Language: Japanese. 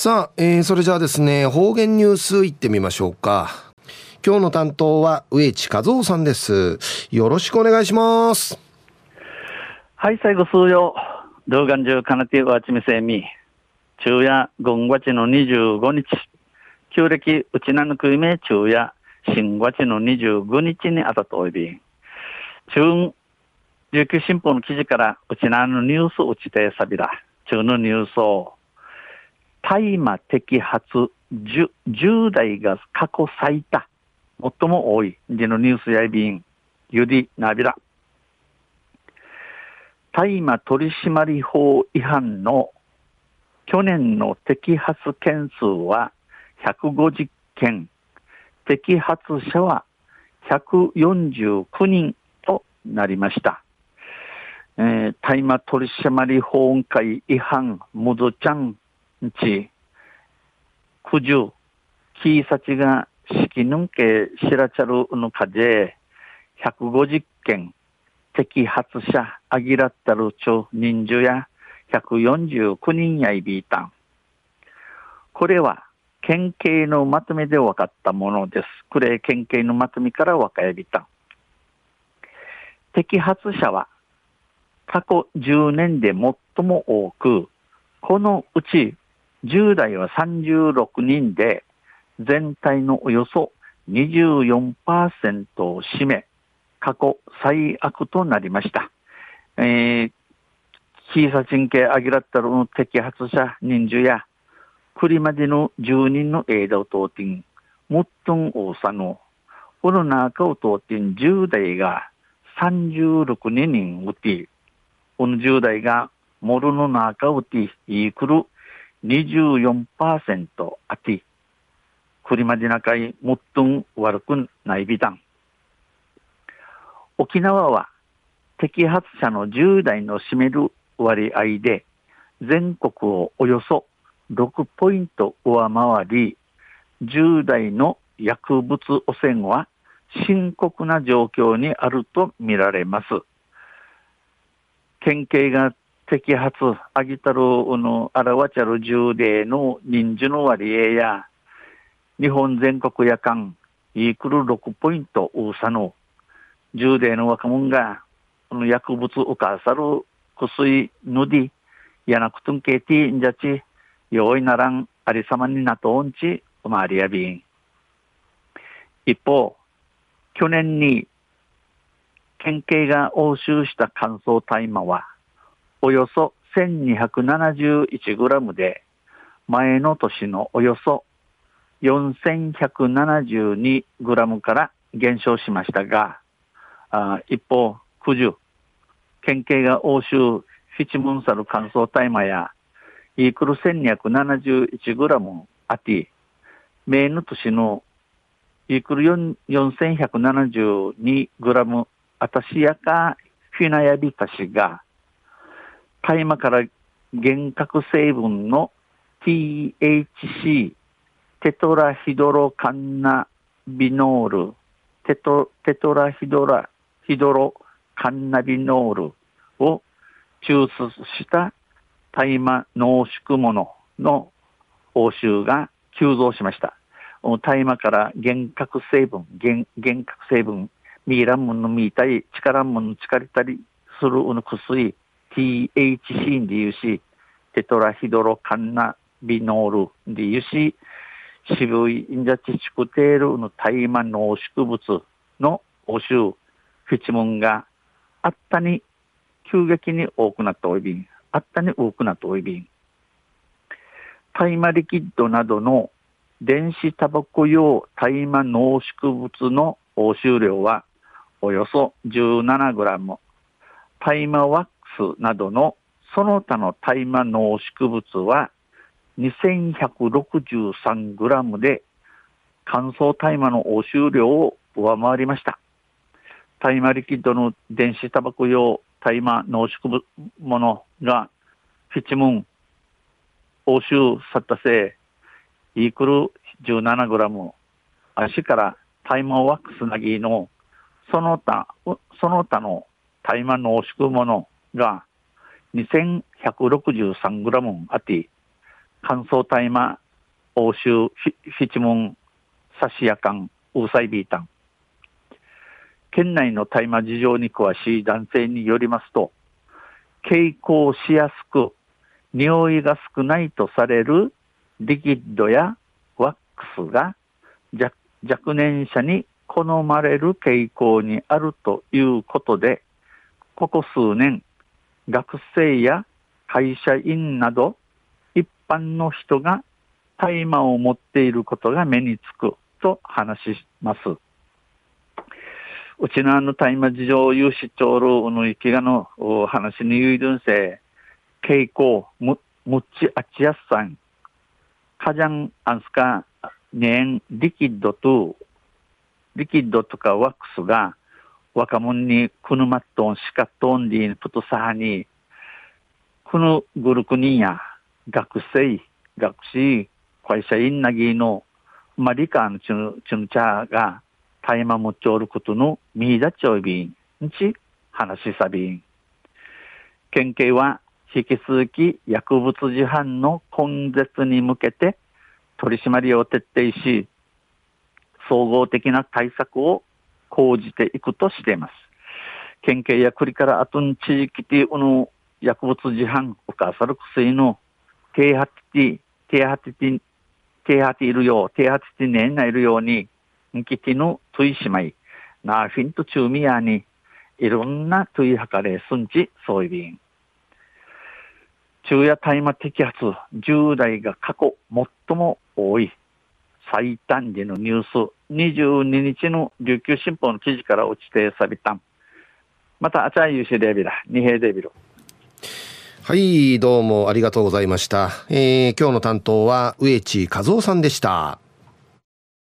さあ、えー、それじゃあですね、方言ニュースいってみましょうか。今日の担当は植地和夫さんです。よろしくお願いします。はい、最後数曜。動画中かなてわちみせみ。昼夜5月の25日。旧暦うちなぬくいめ昼夜新月の25日にあたとおいび。中琉球新報の記事からうちなぬニュースうちてさびら。中のニュースを大麻摘発 10, 10代が過去最多、最も多い、でのニュースやいびん、ゆりなびら。大麻取締法違反の去年の摘発件数は150件、摘発者は149人となりました。えー、大麻取締法会違反、むずちゃんち、九十、キーサチが式ぬんけしらちゃるのかで、150件、摘発者、あぎらったるちょ人数や149人やいびいたん。これは、県警のまとめで分かったものです。これ、県警のまとめから分かやびたん。摘発者は、過去10年で最も多く、このうち10代は36人で、全体のおよそ24%を占め、過去最悪となりました。えー、キーサチン系アギラッタルの摘発者人数や、クリマディの住人の間を通ってん、もっとん大さの、この中を通ってん10代が36人うて、この10代がモルの中をて、いくる24%あて、クリマディナ海もっとん悪くないびたん。沖縄は摘発者の10代の占める割合で全国をおよそ6ポイント上回り、10代の薬物汚染は深刻な状況にあるとみられます。県警が摘発、アギタルのアラワチャル10例の人数の割合や、日本全国夜間、イークル6ポイント、ウーサの10代の若者が、この薬物をかさる薬ので、やなくとんけてんじゃち、用意ならんありさまになとんち、おまわりやびん。一方、去年に県警が押収した乾燥大麻は、およそ 1271g で、前の年のおよそ 4172g から減少しましたが、あ一方、九十、県警が欧州フィチムンサル乾燥大麻や、イークル 1271g あて、名の年のイークル 4172g あたしやかフィナヤビタシが、大麻から幻覚成分の THC、テトラヒドロカンナビノール、テトテトラヒドラヒドロカンナビノールを抽出した大麻濃縮物の報酬が急増しました。大麻から幻覚成分、幻幻覚成分、ミーランムのミータイ、力もの力たりする薬、THC でいうし、テトラヒドロカンナビノールでいうし、渋いインジャチチクテールの大麻濃縮物の欧州、フィチモンがあったに急激に多くなったおいびん、あったに多くなったおいびん。大麻リキッドなどの電子タバコ用大麻濃縮物の押収量はおよそ17グラム。大麻ワッなどのその他の大麻濃縮物は2163グラムで乾燥大麻の押収量を上回りました。大麻リキッドの電子タバコ用大麻濃縮物がフィチムン押収さったせい、イークル17グラム、足から大麻ワックスなぎのその他、その他の大麻濃縮物が2163グラムあって、乾燥大麻、欧州、七門、刺しやかん、ウーサイビータン。県内の大麻事情に詳しい男性によりますと、傾向しやすく、匂いが少ないとされるリキッドやワックスが若年者に好まれる傾向にあるということで、ここ数年、学生や会社員など一般の人が大麻を持っていることが目につくと話します。うちのあの大麻事情有志長老の生きがの話に言いるんせ、傾向、む、むっちあちやすさん、かじゃんあんすか、ねん、リキッドと、リキッドとかワックスが、若者にくぬまっとんしかっとんりんプトサハに、このグルクニや、学生、学士、会社員なぎの、まあ、理科のちゅちゅんちゃが、大麻持ちおることの見出ちょいびん、んち、話しさびん。県警は引き続き薬物事犯の根絶に向けて取り締まりを徹底し、総合的な対策を講じていくとしています。県警や国から後に地域での薬物事犯、おかさる薬の低発テ低発テ低発いるよう、低発テ年がいるように、んきてのトイしまい、ナーフィンとチューミヤに、いろんなトイハカレースンチ、そういびん。昼夜大麻摘発10代が過去最も多い最短時のニュース22日の琉球新報の記事から落ちてさびたん。また、あちゃいゆしデビラ、二平デビル。はい、どうもありがとうございました。えー、今日の担当は植地和夫さんでした。